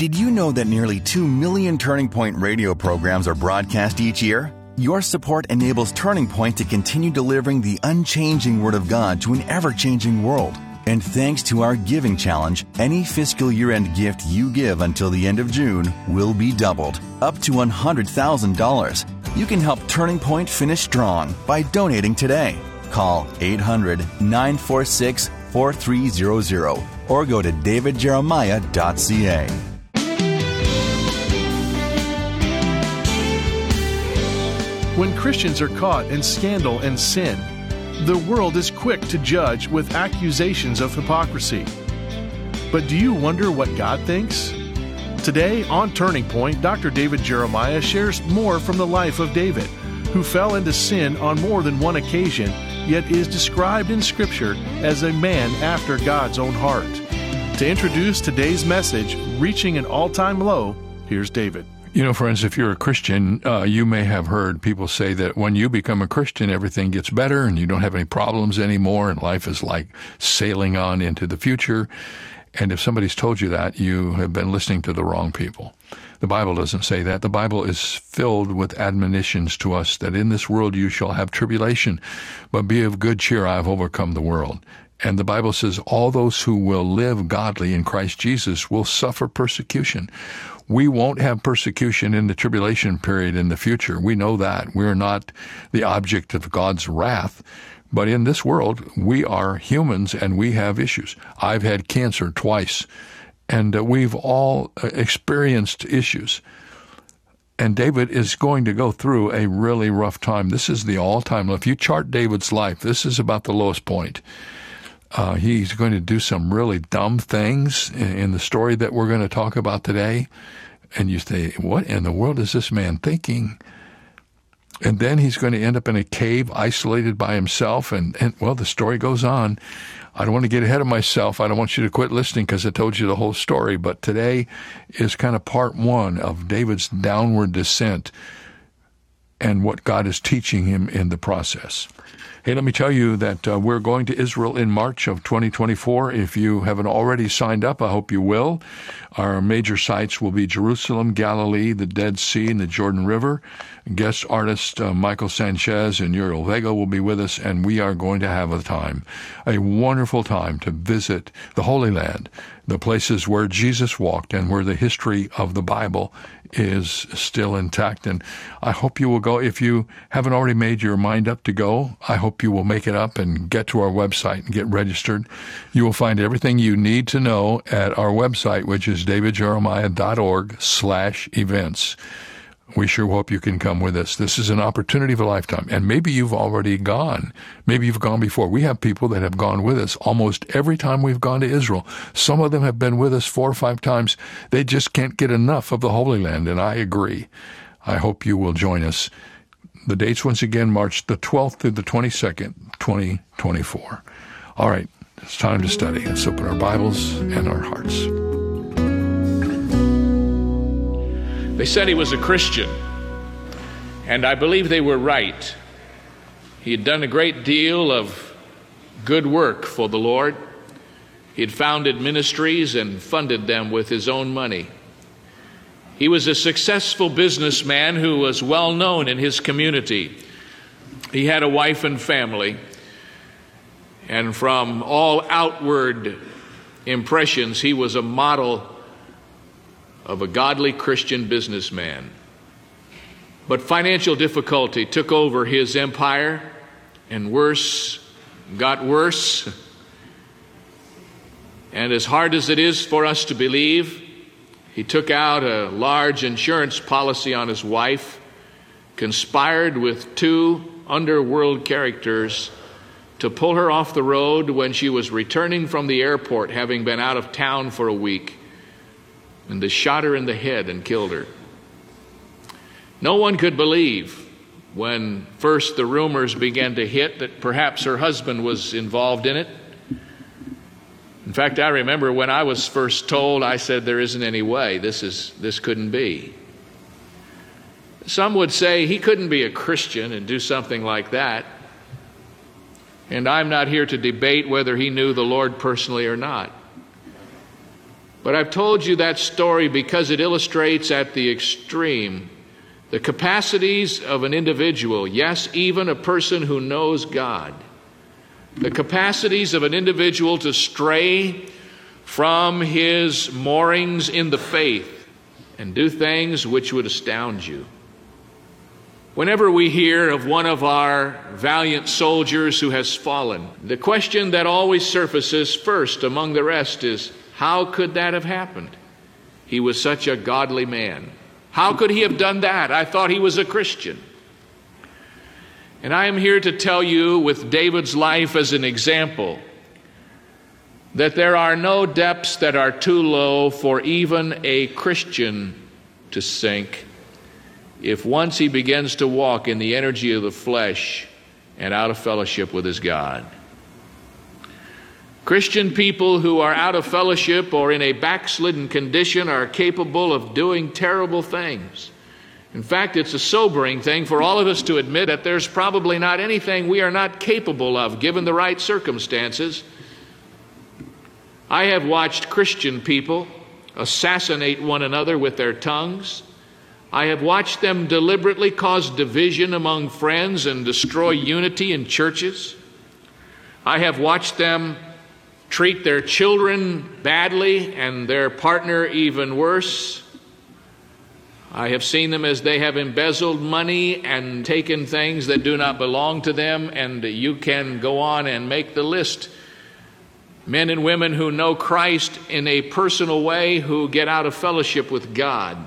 Did you know that nearly 2 million Turning Point radio programs are broadcast each year? Your support enables Turning Point to continue delivering the unchanging Word of God to an ever changing world. And thanks to our giving challenge, any fiscal year end gift you give until the end of June will be doubled, up to $100,000. You can help Turning Point finish strong by donating today. Call 800 946 4300 or go to davidjeremiah.ca. When Christians are caught in scandal and sin, the world is quick to judge with accusations of hypocrisy. But do you wonder what God thinks? Today on Turning Point, Dr. David Jeremiah shares more from the life of David, who fell into sin on more than one occasion, yet is described in Scripture as a man after God's own heart. To introduce today's message, Reaching an All Time Low, here's David. You know, friends, if you're a Christian, uh, you may have heard people say that when you become a Christian, everything gets better and you don't have any problems anymore, and life is like sailing on into the future. And if somebody's told you that, you have been listening to the wrong people. The Bible doesn't say that. The Bible is filled with admonitions to us that in this world you shall have tribulation, but be of good cheer, I have overcome the world. And the Bible says all those who will live godly in Christ Jesus will suffer persecution we won't have persecution in the tribulation period in the future. We know that. We're not the object of God's wrath. But in this world, we are humans and we have issues. I've had cancer twice, and uh, we've all uh, experienced issues. And David is going to go through a really rough time. This is the all time. If you chart David's life, this is about the lowest point. Uh, he's going to do some really dumb things in, in the story that we're going to talk about today and you say, what in the world is this man thinking? And then he's going to end up in a cave, isolated by himself. And, and well, the story goes on. I don't want to get ahead of myself. I don't want you to quit listening because I told you the whole story. But today is kind of part one of David's downward descent and what God is teaching him in the process. Hey, let me tell you that uh, we're going to Israel in March of 2024. If you haven't already signed up, I hope you will. Our major sites will be Jerusalem, Galilee, the Dead Sea, and the Jordan River. Guest artist uh, Michael Sanchez and Uriel Vega will be with us, and we are going to have a time, a wonderful time to visit the Holy Land, the places where Jesus walked and where the history of the Bible is still intact. And I hope you will go. If you haven't already made your mind up to go, I hope you will make it up and get to our website and get registered. You will find everything you need to know at our website, which is davidjeremiah.org slash events we sure hope you can come with us. This is an opportunity of a lifetime. And maybe you've already gone. Maybe you've gone before. We have people that have gone with us almost every time we've gone to Israel. Some of them have been with us four or five times. They just can't get enough of the Holy Land, and I agree. I hope you will join us. The dates once again, March the 12th through the 22nd, 2024. All right, it's time to study. Let's open our Bibles and our hearts. They said he was a Christian, and I believe they were right. He had done a great deal of good work for the Lord. He had founded ministries and funded them with his own money. He was a successful businessman who was well known in his community. He had a wife and family, and from all outward impressions, he was a model of a godly Christian businessman. But financial difficulty took over his empire, and worse got worse. And as hard as it is for us to believe, he took out a large insurance policy on his wife, conspired with two underworld characters to pull her off the road when she was returning from the airport, having been out of town for a week and they shot her in the head and killed her. No one could believe when first the rumors began to hit that perhaps her husband was involved in it. In fact, I remember when I was first told, I said, There isn't any way. This, is, this couldn't be. Some would say he couldn't be a Christian and do something like that. And I'm not here to debate whether he knew the Lord personally or not. But I've told you that story because it illustrates at the extreme the capacities of an individual, yes, even a person who knows God, the capacities of an individual to stray from his moorings in the faith and do things which would astound you. Whenever we hear of one of our valiant soldiers who has fallen, the question that always surfaces first among the rest is how could that have happened? He was such a godly man. How could he have done that? I thought he was a Christian. And I am here to tell you, with David's life as an example, that there are no depths that are too low for even a Christian to sink if once he begins to walk in the energy of the flesh and out of fellowship with his God. Christian people who are out of fellowship or in a backslidden condition are capable of doing terrible things. In fact, it's a sobering thing for all of us to admit that there's probably not anything we are not capable of given the right circumstances. I have watched Christian people assassinate one another with their tongues. I have watched them deliberately cause division among friends and destroy unity in churches. I have watched them treat their children badly and their partner even worse. I have seen them as they have embezzled money and taken things that do not belong to them, and you can go on and make the list. Men and women who know Christ in a personal way, who get out of fellowship with God,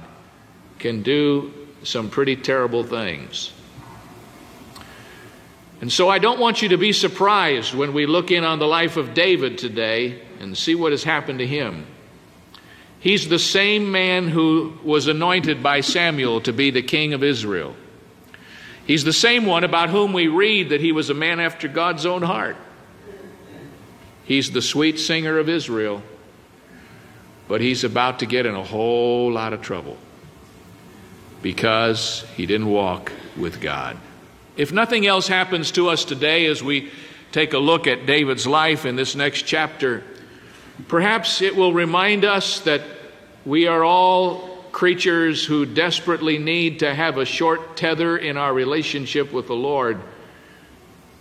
can do some pretty terrible things. And so I don't want you to be surprised when we look in on the life of David today and see what has happened to him. He's the same man who was anointed by Samuel to be the king of Israel. He's the same one about whom we read that he was a man after God's own heart. He's the sweet singer of Israel, but he's about to get in a whole lot of trouble because he didn't walk with God. If nothing else happens to us today as we take a look at David's life in this next chapter, perhaps it will remind us that we are all creatures who desperately need to have a short tether in our relationship with the Lord.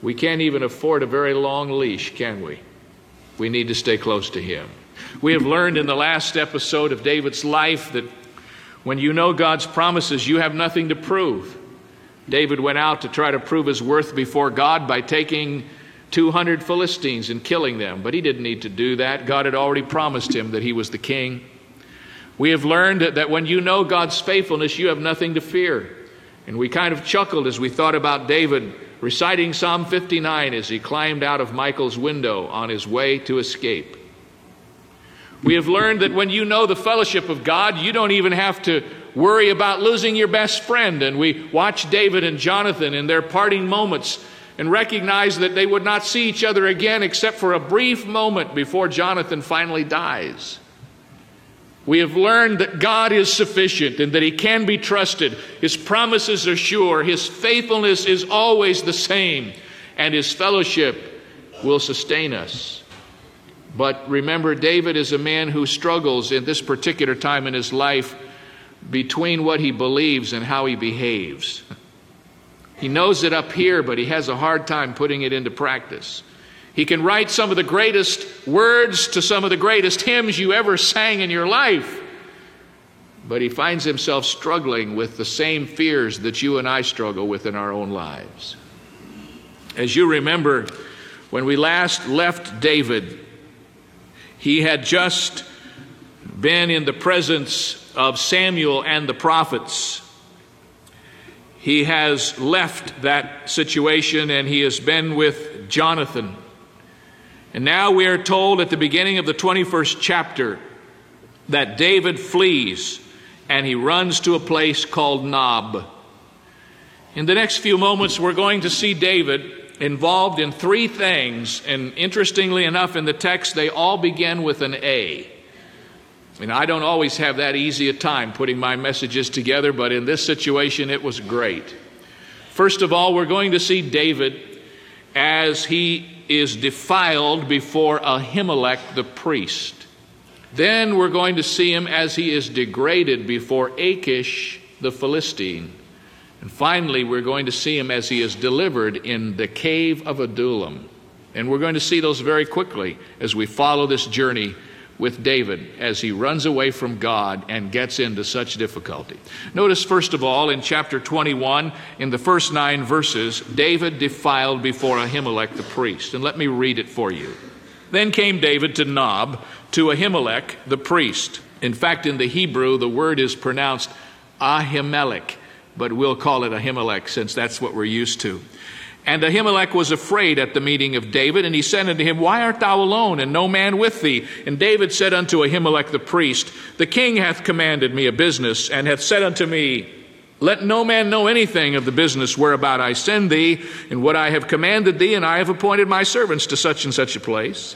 We can't even afford a very long leash, can we? We need to stay close to Him. We have learned in the last episode of David's life that when you know God's promises, you have nothing to prove. David went out to try to prove his worth before God by taking 200 Philistines and killing them, but he didn't need to do that. God had already promised him that he was the king. We have learned that when you know God's faithfulness, you have nothing to fear. And we kind of chuckled as we thought about David reciting Psalm 59 as he climbed out of Michal's window on his way to escape. We have learned that when you know the fellowship of God, you don't even have to worry about losing your best friend. And we watch David and Jonathan in their parting moments and recognize that they would not see each other again except for a brief moment before Jonathan finally dies. We have learned that God is sufficient and that He can be trusted. His promises are sure. His faithfulness is always the same. And His fellowship will sustain us. But remember, David is a man who struggles in this particular time in his life between what he believes and how he behaves. He knows it up here, but he has a hard time putting it into practice. He can write some of the greatest words to some of the greatest hymns you ever sang in your life, but he finds himself struggling with the same fears that you and I struggle with in our own lives. As you remember, when we last left David, he had just been in the presence of Samuel and the prophets. He has left that situation and he has been with Jonathan. And now we are told at the beginning of the 21st chapter that David flees and he runs to a place called Nob. In the next few moments, we're going to see David involved in three things, and interestingly enough, in the text, they all begin with an A. And I don't always have that easy a time putting my messages together, but in this situation it was great. First of all, we're going to see David as he is defiled before Ahimelech the priest. Then we're going to see him as he is degraded before Achish the Philistine. And finally, we're going to see him as he is delivered in the cave of Adullam. And we're going to see those very quickly as we follow this journey with David as he runs away from God and gets into such difficulty. Notice, first of all, in chapter 21, in the first nine verses, David defiled before Ahimelech the priest. And let me read it for you. Then came David to Nob, to Ahimelech the priest. In fact, in the Hebrew, the word is pronounced Ahimelech, but we'll call it Ahimelech since that's what we're used to. And Ahimelech was afraid at the meeting of David, and he said unto him, Why art thou alone, and no man with thee? And David said unto Ahimelech the priest, The king hath commanded me a business, and hath said unto me, Let no man know anything of the business whereabout I send thee, and what I have commanded thee, and I have appointed my servants to such and such a place.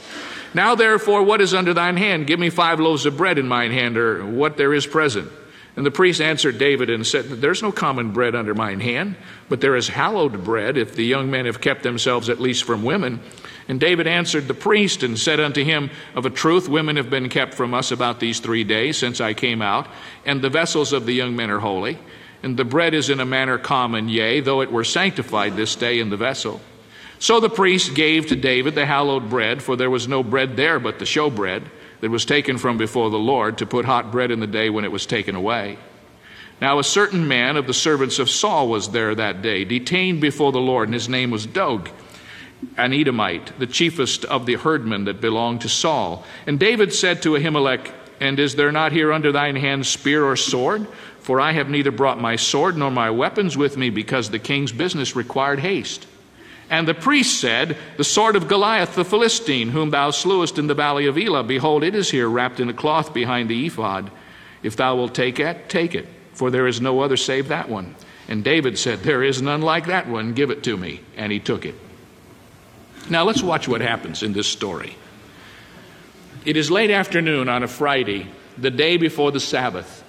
Now therefore, what is under thine hand? Give me five loaves of bread in mine hand, or what there is present. And the priest answered David and said, There's no common bread under mine hand, but there is hallowed bread, if the young men have kept themselves at least from women. And David answered the priest and said unto him, Of a truth, women have been kept from us about these three days since I came out, and the vessels of the young men are holy. And the bread is in a manner common, yea, though it were sanctified this day in the vessel. So the priest gave to David the hallowed bread, for there was no bread there but the showbread that was taken from before the Lord to put hot bread in the day when it was taken away. Now, a certain man of the servants of Saul was there that day, detained before the Lord, and his name was Doeg, an Edomite, the chiefest of the herdmen that belonged to Saul. And David said to Ahimelech, And is there not here under thine hand spear or sword? For I have neither brought my sword nor my weapons with me, because the king's business required haste. And the priest said, The sword of Goliath the Philistine, whom thou slewest in the valley of Elah, behold, it is here wrapped in a cloth behind the ephod. If thou wilt take it, take it, for there is no other save that one. And David said, There is none like that one, give it to me. And he took it. Now let's watch what happens in this story. It is late afternoon on a Friday, the day before the Sabbath.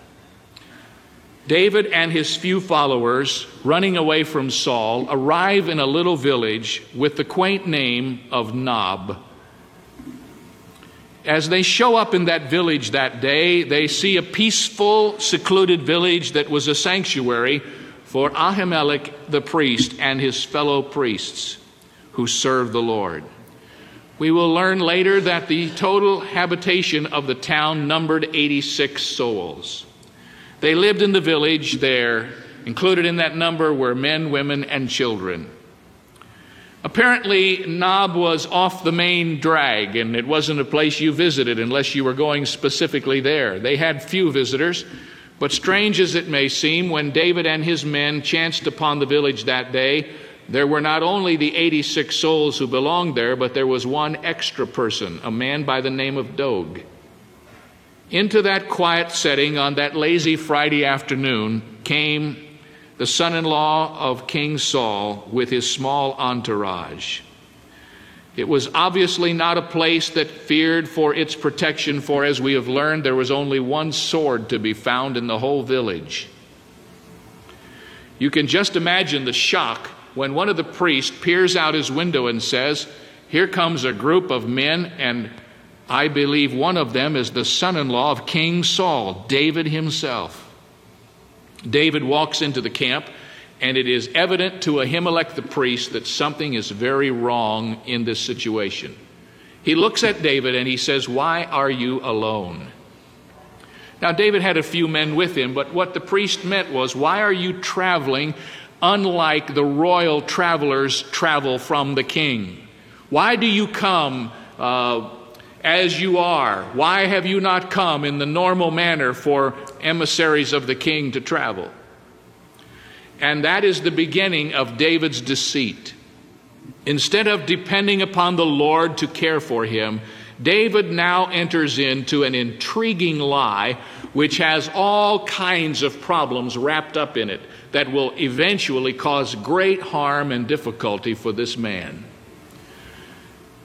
David and his few followers, running away from Saul, arrive in a little village with the quaint name of Nob. As they show up in that village that day, they see a peaceful, secluded village that was a sanctuary for Ahimelech the priest and his fellow priests who served the Lord. We will learn later that the total habitation of the town numbered 86 souls. They lived in the village there. Included in that number were men, women, and children. Apparently, Nob was off the main drag, and it wasn't a place you visited unless you were going specifically there. They had few visitors, but strange as it may seem, when David and his men chanced upon the village that day, there were not only the 86 souls who belonged there, but there was one extra person, a man by the name of Doeg. Into that quiet setting on that lazy Friday afternoon came the son in law of King Saul with his small entourage. It was obviously not a place that feared for its protection, for as we have learned, there was only one sword to be found in the whole village. You can just imagine the shock when one of the priests peers out his window and says, Here comes a group of men, and I believe one of them is the son in law of King Saul, David himself. David walks into the camp, and it is evident to Ahimelech the priest that something is very wrong in this situation. He looks at David and he says, Why are you alone? Now, David had a few men with him, but what the priest meant was, Why are you traveling unlike the royal travelers travel from the king? Why do you come uh, as you are. Why have you not come in the normal manner for emissaries of the king to travel? And that is the beginning of David's deceit. Instead of depending upon the Lord to care for him, David now enters into an intriguing lie which has all kinds of problems wrapped up in it that will eventually cause great harm and difficulty for this man.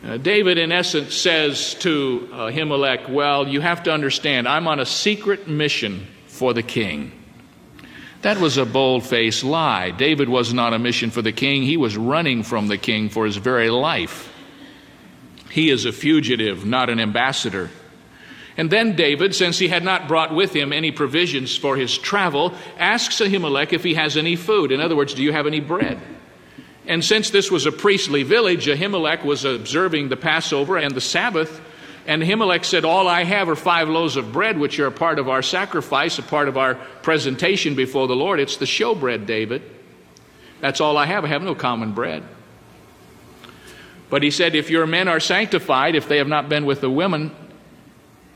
Uh, David, in essence, says to uh, Ahimelech, Well, you have to understand, I'm on a secret mission for the king. That was a bold faced lie. David was not on a mission for the king, he was running from the king for his very life. He is a fugitive, not an ambassador. And then David, since he had not brought with him any provisions for his travel, asks Ahimelech if he has any food. In other words, do you have any bread? And since this was a priestly village, Ahimelech was observing the Passover and the Sabbath. And Ahimelech said, All I have are five loaves of bread, which are a part of our sacrifice, a part of our presentation before the Lord. It's the showbread, David. That's all I have. I have no common bread. But he said, If your men are sanctified, if they have not been with the women,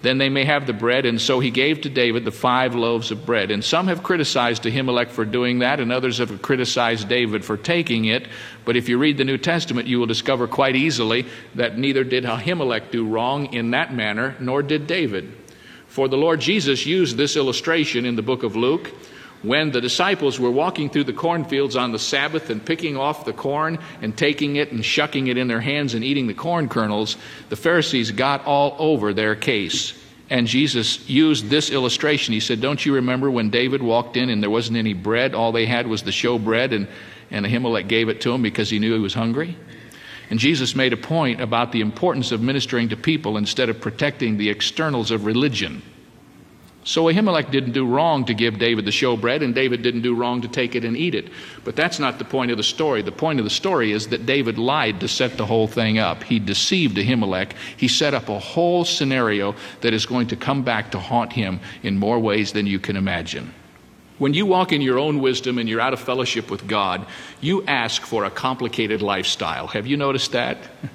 then they may have the bread. And so he gave to David the five loaves of bread. And some have criticized Ahimelech for doing that, and others have criticized David for taking it. But if you read the New Testament, you will discover quite easily that neither did Ahimelech do wrong in that manner, nor did David. For the Lord Jesus used this illustration in the book of Luke when the disciples were walking through the cornfields on the Sabbath and picking off the corn and taking it and shucking it in their hands and eating the corn kernels, the Pharisees got all over their case. And Jesus used this illustration. He said, Don't you remember when David walked in and there wasn't any bread? All they had was the show bread, and, and Ahimelech gave it to him because he knew he was hungry? And Jesus made a point about the importance of ministering to people instead of protecting the externals of religion. So Ahimelech didn't do wrong to give David the showbread, and David didn't do wrong to take it and eat it. But that's not the point of the story. The point of the story is that David lied to set the whole thing up. He deceived Ahimelech. He set up a whole scenario that is going to come back to haunt him in more ways than you can imagine. When you walk in your own wisdom and you're out of fellowship with God, you ask for a complicated lifestyle. Have you noticed that?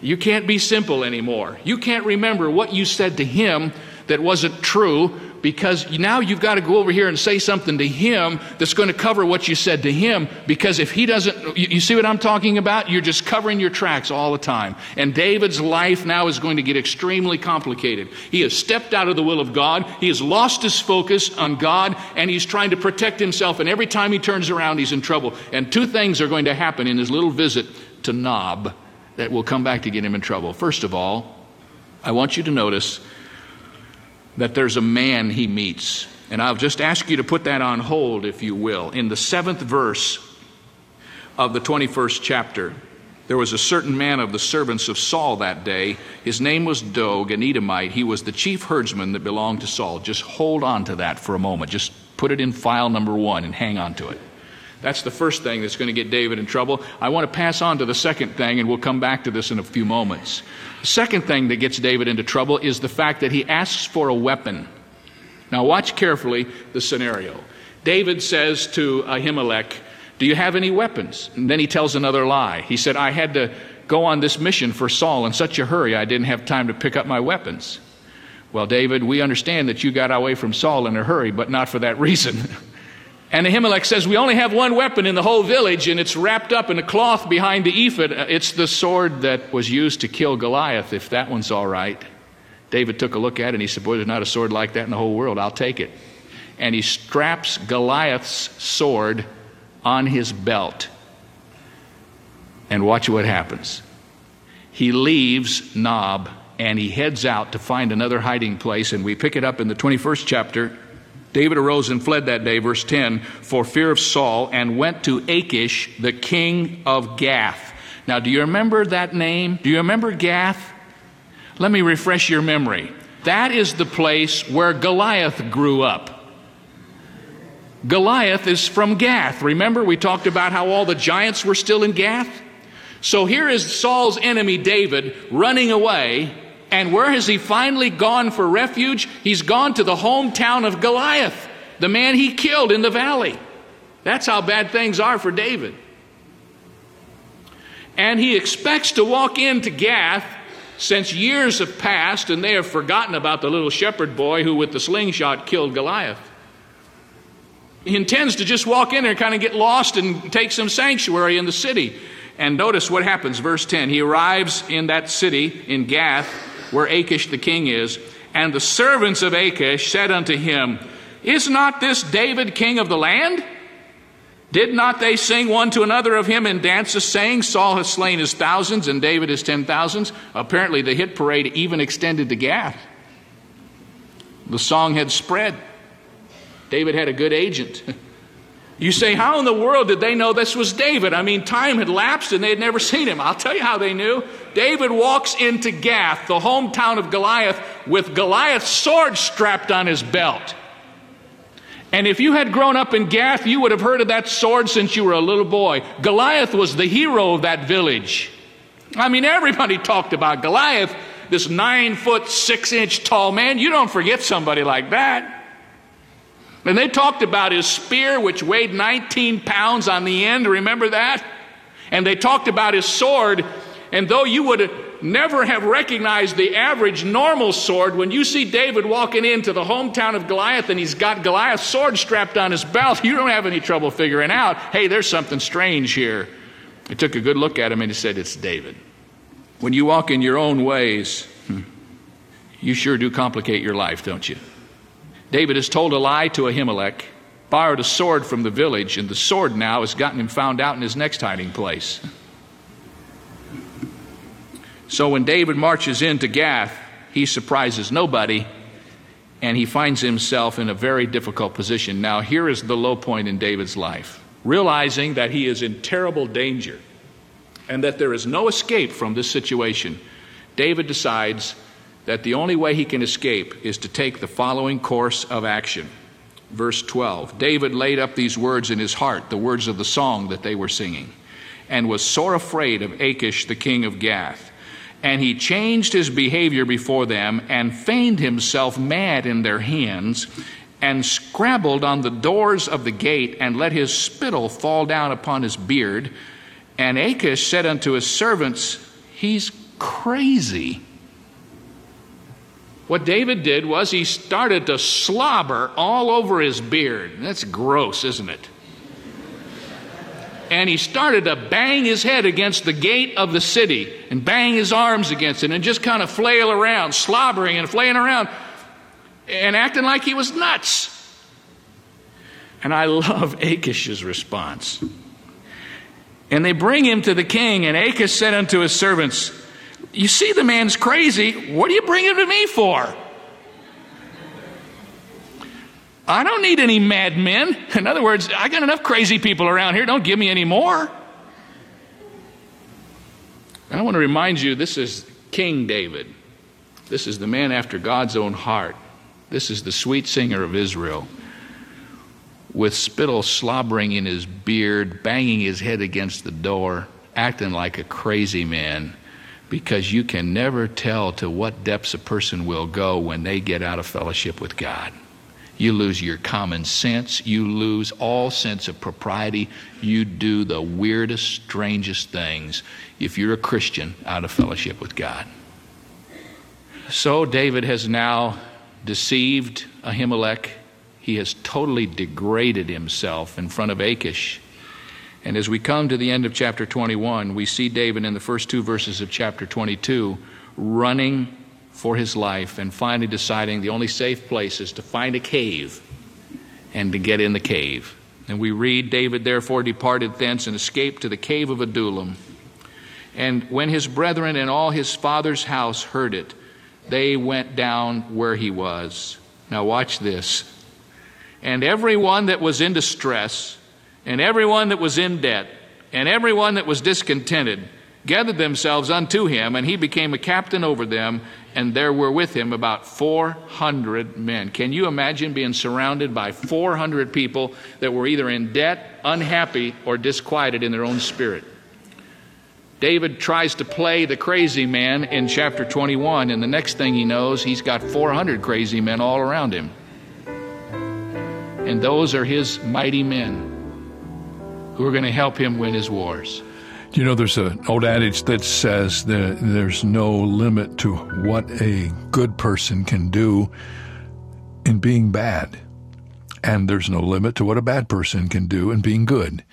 You can't be simple anymore. You can't remember what you said to him that wasn't true because now you've got to go over here and say something to him that's going to cover what you said to him because if he doesn't you, you, see what I'm talking about? You're just covering your tracks all the time. And David's life now is going to get extremely complicated. He has stepped out of the will of God. He has lost his focus on God and he's trying to protect himself and every time he turns around he's in trouble. And two things are going to happen in his little visit to Nob that will come back to get him in trouble. First of all I want you to notice that there's a man he meets. And I'll just ask you to put that on hold, if you will. In the seventh verse of the 21st chapter, there was a certain man of the servants of Saul that day. His name was Doeg, an Edomite. He was the chief herdsman that belonged to Saul. Just hold on to that for a moment. Just put it in file number one and hang on to it. That's the first thing that's going to get David in trouble. I want to pass on to the second thing, and we'll come back to this in a few moments. The second thing that gets David into trouble is the fact that he asks for a weapon. Now, watch carefully the scenario. David says to Ahimelech, Do you have any weapons? And then he tells another lie. He said, I had to go on this mission for Saul in such a hurry, I didn't have time to pick up my weapons. Well, David, we understand that you got away from Saul in a hurry, but not for that reason. And Ahimelech says, We only have one weapon in the whole village, and it's wrapped up in a cloth behind the ephod. Uh, it's the sword that was used to kill Goliath, if that one's all right. David took a look at it and he said, Boy, there's not a sword like that in the whole world. I'll take it. And he straps Goliath's sword on his belt. And watch what happens. He leaves Nob and he heads out to find another hiding place. And we pick it up in the 21st chapter David arose and fled that day, verse 10, for fear of Saul, and went to Achish, the king of Gath. Now, do you remember that name? Do you remember Gath? Let me refresh your memory. That is the place where Goliath grew up. Goliath is from Gath. Remember, we talked about how all the giants were still in Gath? So here is Saul's enemy, David, running away and where has he finally gone for refuge? He's gone to the hometown of Goliath, the man he killed in the valley. That's how bad things are for David. And he expects to walk into Gath since years have passed and they have forgotten about the little shepherd boy who, with the slingshot, killed Goliath. He intends to just walk in there and kind of get lost and take some sanctuary in the city. And notice what happens, verse 10. He arrives in that city, in Gath, where Achish the king is. And the servants of Achish said unto him, Is not this David king of the land? Did not they sing one to another of him in dances, saying, Saul has slain his thousands and David his ten thousands? Apparently, the hit parade even extended to Gath. The song had spread. David had a good agent. You say, how in the world did they know this was David? I mean, time had lapsed and they had never seen him. I'll tell you how they knew. David walks into Gath, the hometown of Goliath, with Goliath's sword strapped on his belt. And if you had grown up in Gath, you would have heard of that sword since you were a little boy. Goliath was the hero of that village. I mean, everybody talked about Goliath, this nine foot, six inch tall man. You don't forget somebody like that. And they talked about his spear, which weighed 19 pounds on the end. Remember that? And they talked about his sword. And though you would never have recognized the average normal sword, when you see David walking into the hometown of Goliath and he's got Goliath's sword strapped on his belt, you don't have any trouble figuring out, hey, there's something strange here. He took a good look at him and he said, It's David. When you walk in your own ways, hmm, you sure do complicate your life, don't you? David has told a lie to Ahimelech, borrowed a sword from the village, and the sword now has gotten him found out in his next hiding place. So when David marches into Gath, he surprises nobody and he finds himself in a very difficult position. Now, here is the low point in David's life. Realizing that he is in terrible danger and that there is no escape from this situation, David decides that the only way he can escape is to take the following course of action. Verse 12 David laid up these words in his heart, the words of the song that they were singing, and was sore afraid of Achish, the king of Gath. And he changed his behavior before them and feigned himself mad in their hands and scrabbled on the doors of the gate and let his spittle fall down upon his beard. And Achish said unto his servants, He's crazy. What David did was he started to slobber all over his beard. That's gross, isn't it? And he started to bang his head against the gate of the city and bang his arms against it and just kind of flail around, slobbering and flaying around and acting like he was nuts. And I love Achish's response. And they bring him to the king, and Achish said unto his servants, you see the man's crazy. What do you bring him to me for? I don't need any madmen. In other words, I got enough crazy people around here. Don't give me any more. And I want to remind you this is King David. This is the man after God's own heart. This is the sweet singer of Israel. With spittle slobbering in his beard, banging his head against the door, acting like a crazy man because you can never tell to what depths a person will go when they get out of fellowship with God. You lose your common sense. You lose all sense of propriety. You do the weirdest, strangest things if you're a Christian out of fellowship with God. So David has now deceived Ahimelech. He has totally degraded himself in front of Achish. And as we come to the end of chapter 21, we see David in the first two verses of chapter 22 running for his life and finally deciding the only safe place is to find a cave and to get in the cave. And we read David therefore departed thence and escaped to the cave of Adullam. And when his brethren and all his father's house heard it, they went down where he was. Now watch this. And every one that was in distress, and everyone that was in debt, and everyone that was discontented, gathered themselves unto him, and he became a captain over them, and there were with him about 400 men. Can you imagine being surrounded by 400 people that were either in debt, unhappy, or disquieted in their own spirit? David tries to play the crazy man in chapter 21, and the next thing he knows, he's got 400 crazy men all around him. And those are his mighty men who are going to help him win his wars. You know, there's an old adage that says that there's no limit to what a good person can do in being bad. And there's no limit to what a bad person can do in being good.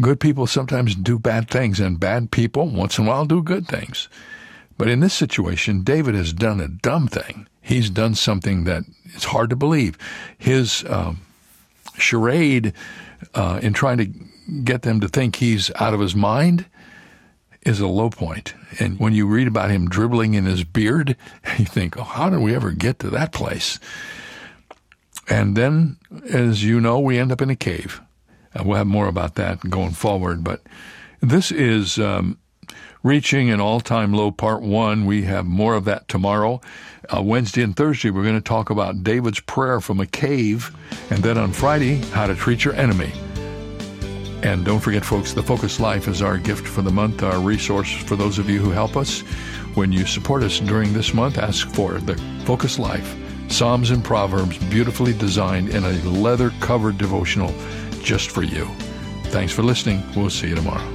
Good people sometimes do bad things, and bad people once in a while do good things. But in this situation, David has done a dumb thing. He's done something that is hard to believe. His um, charade uh, in trying to get them to think he's out of his mind is a low point. And when you read about him dribbling in his beard, you think, oh, how did we ever get to that place? And then, as you know, we end up in a cave. Uh, we'll have more about that going forward. But this is um, Reaching an All Time Low Part 1. We have more of that tomorrow. Uh, Wednesday and Thursday, we're going to talk about David's prayer from a cave. And then on Friday, how to treat your enemy. And don't forget, folks, the Focus Life is our gift for the month, our resource for those of you who help us. When you support us during this month, ask for the Focus Life, Psalms and Proverbs, beautifully designed in a leather covered devotional just for you. Thanks for listening. We'll see you tomorrow.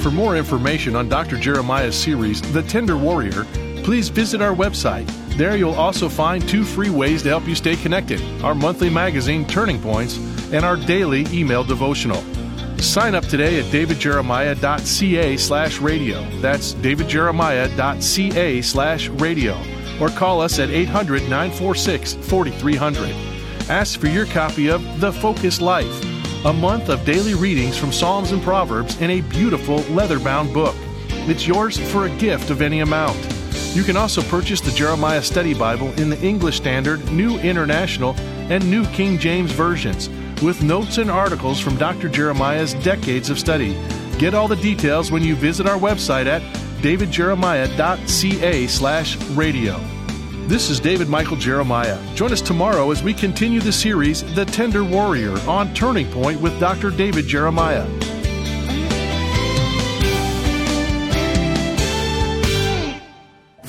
For more information on Dr. Jeremiah's series, The Tender Warrior, please visit our website there you'll also find two free ways to help you stay connected our monthly magazine, Turning Points, and our daily email devotional. Sign up today at davidjeremiah.ca slash radio. That's davidjeremiah.ca slash radio. Or call us at 800 946 4300. Ask for your copy of The Focus Life, a month of daily readings from Psalms and Proverbs in a beautiful leather bound book. It's yours for a gift of any amount. You can also purchase the Jeremiah Study Bible in the English Standard, New International, and New King James versions, with notes and articles from Dr. Jeremiah's decades of study. Get all the details when you visit our website at davidjeremiah.ca slash radio. This is David Michael Jeremiah. Join us tomorrow as we continue the series The Tender Warrior on Turning Point with Dr. David Jeremiah.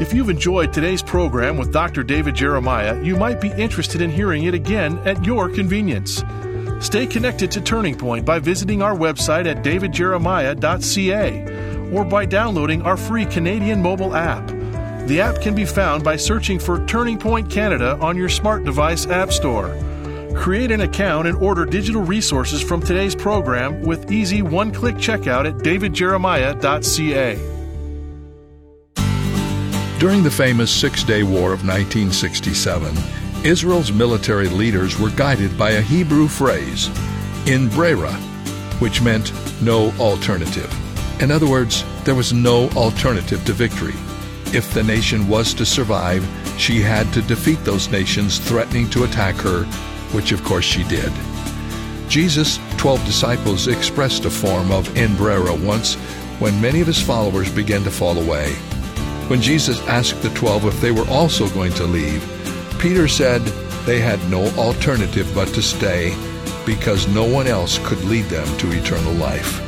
If you've enjoyed today's program with Dr. David Jeremiah, you might be interested in hearing it again at your convenience. Stay connected to Turning Point by visiting our website at davidjeremiah.ca or by downloading our free Canadian mobile app. The app can be found by searching for Turning Point Canada on your smart device app store. Create an account and order digital resources from today's program with easy one click checkout at davidjeremiah.ca. During the famous Six Day War of 1967, Israel's military leaders were guided by a Hebrew phrase, in brera, which meant no alternative. In other words, there was no alternative to victory. If the nation was to survive, she had to defeat those nations threatening to attack her, which of course she did. Jesus' twelve disciples expressed a form of in brera once when many of his followers began to fall away. When Jesus asked the twelve if they were also going to leave, Peter said they had no alternative but to stay because no one else could lead them to eternal life.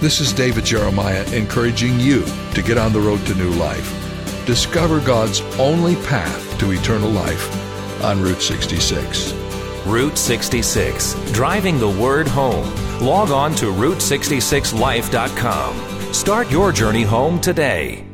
This is David Jeremiah encouraging you to get on the road to new life. Discover God's only path to eternal life on Route 66. Route 66, driving the word home. Log on to Route66Life.com. Start your journey home today.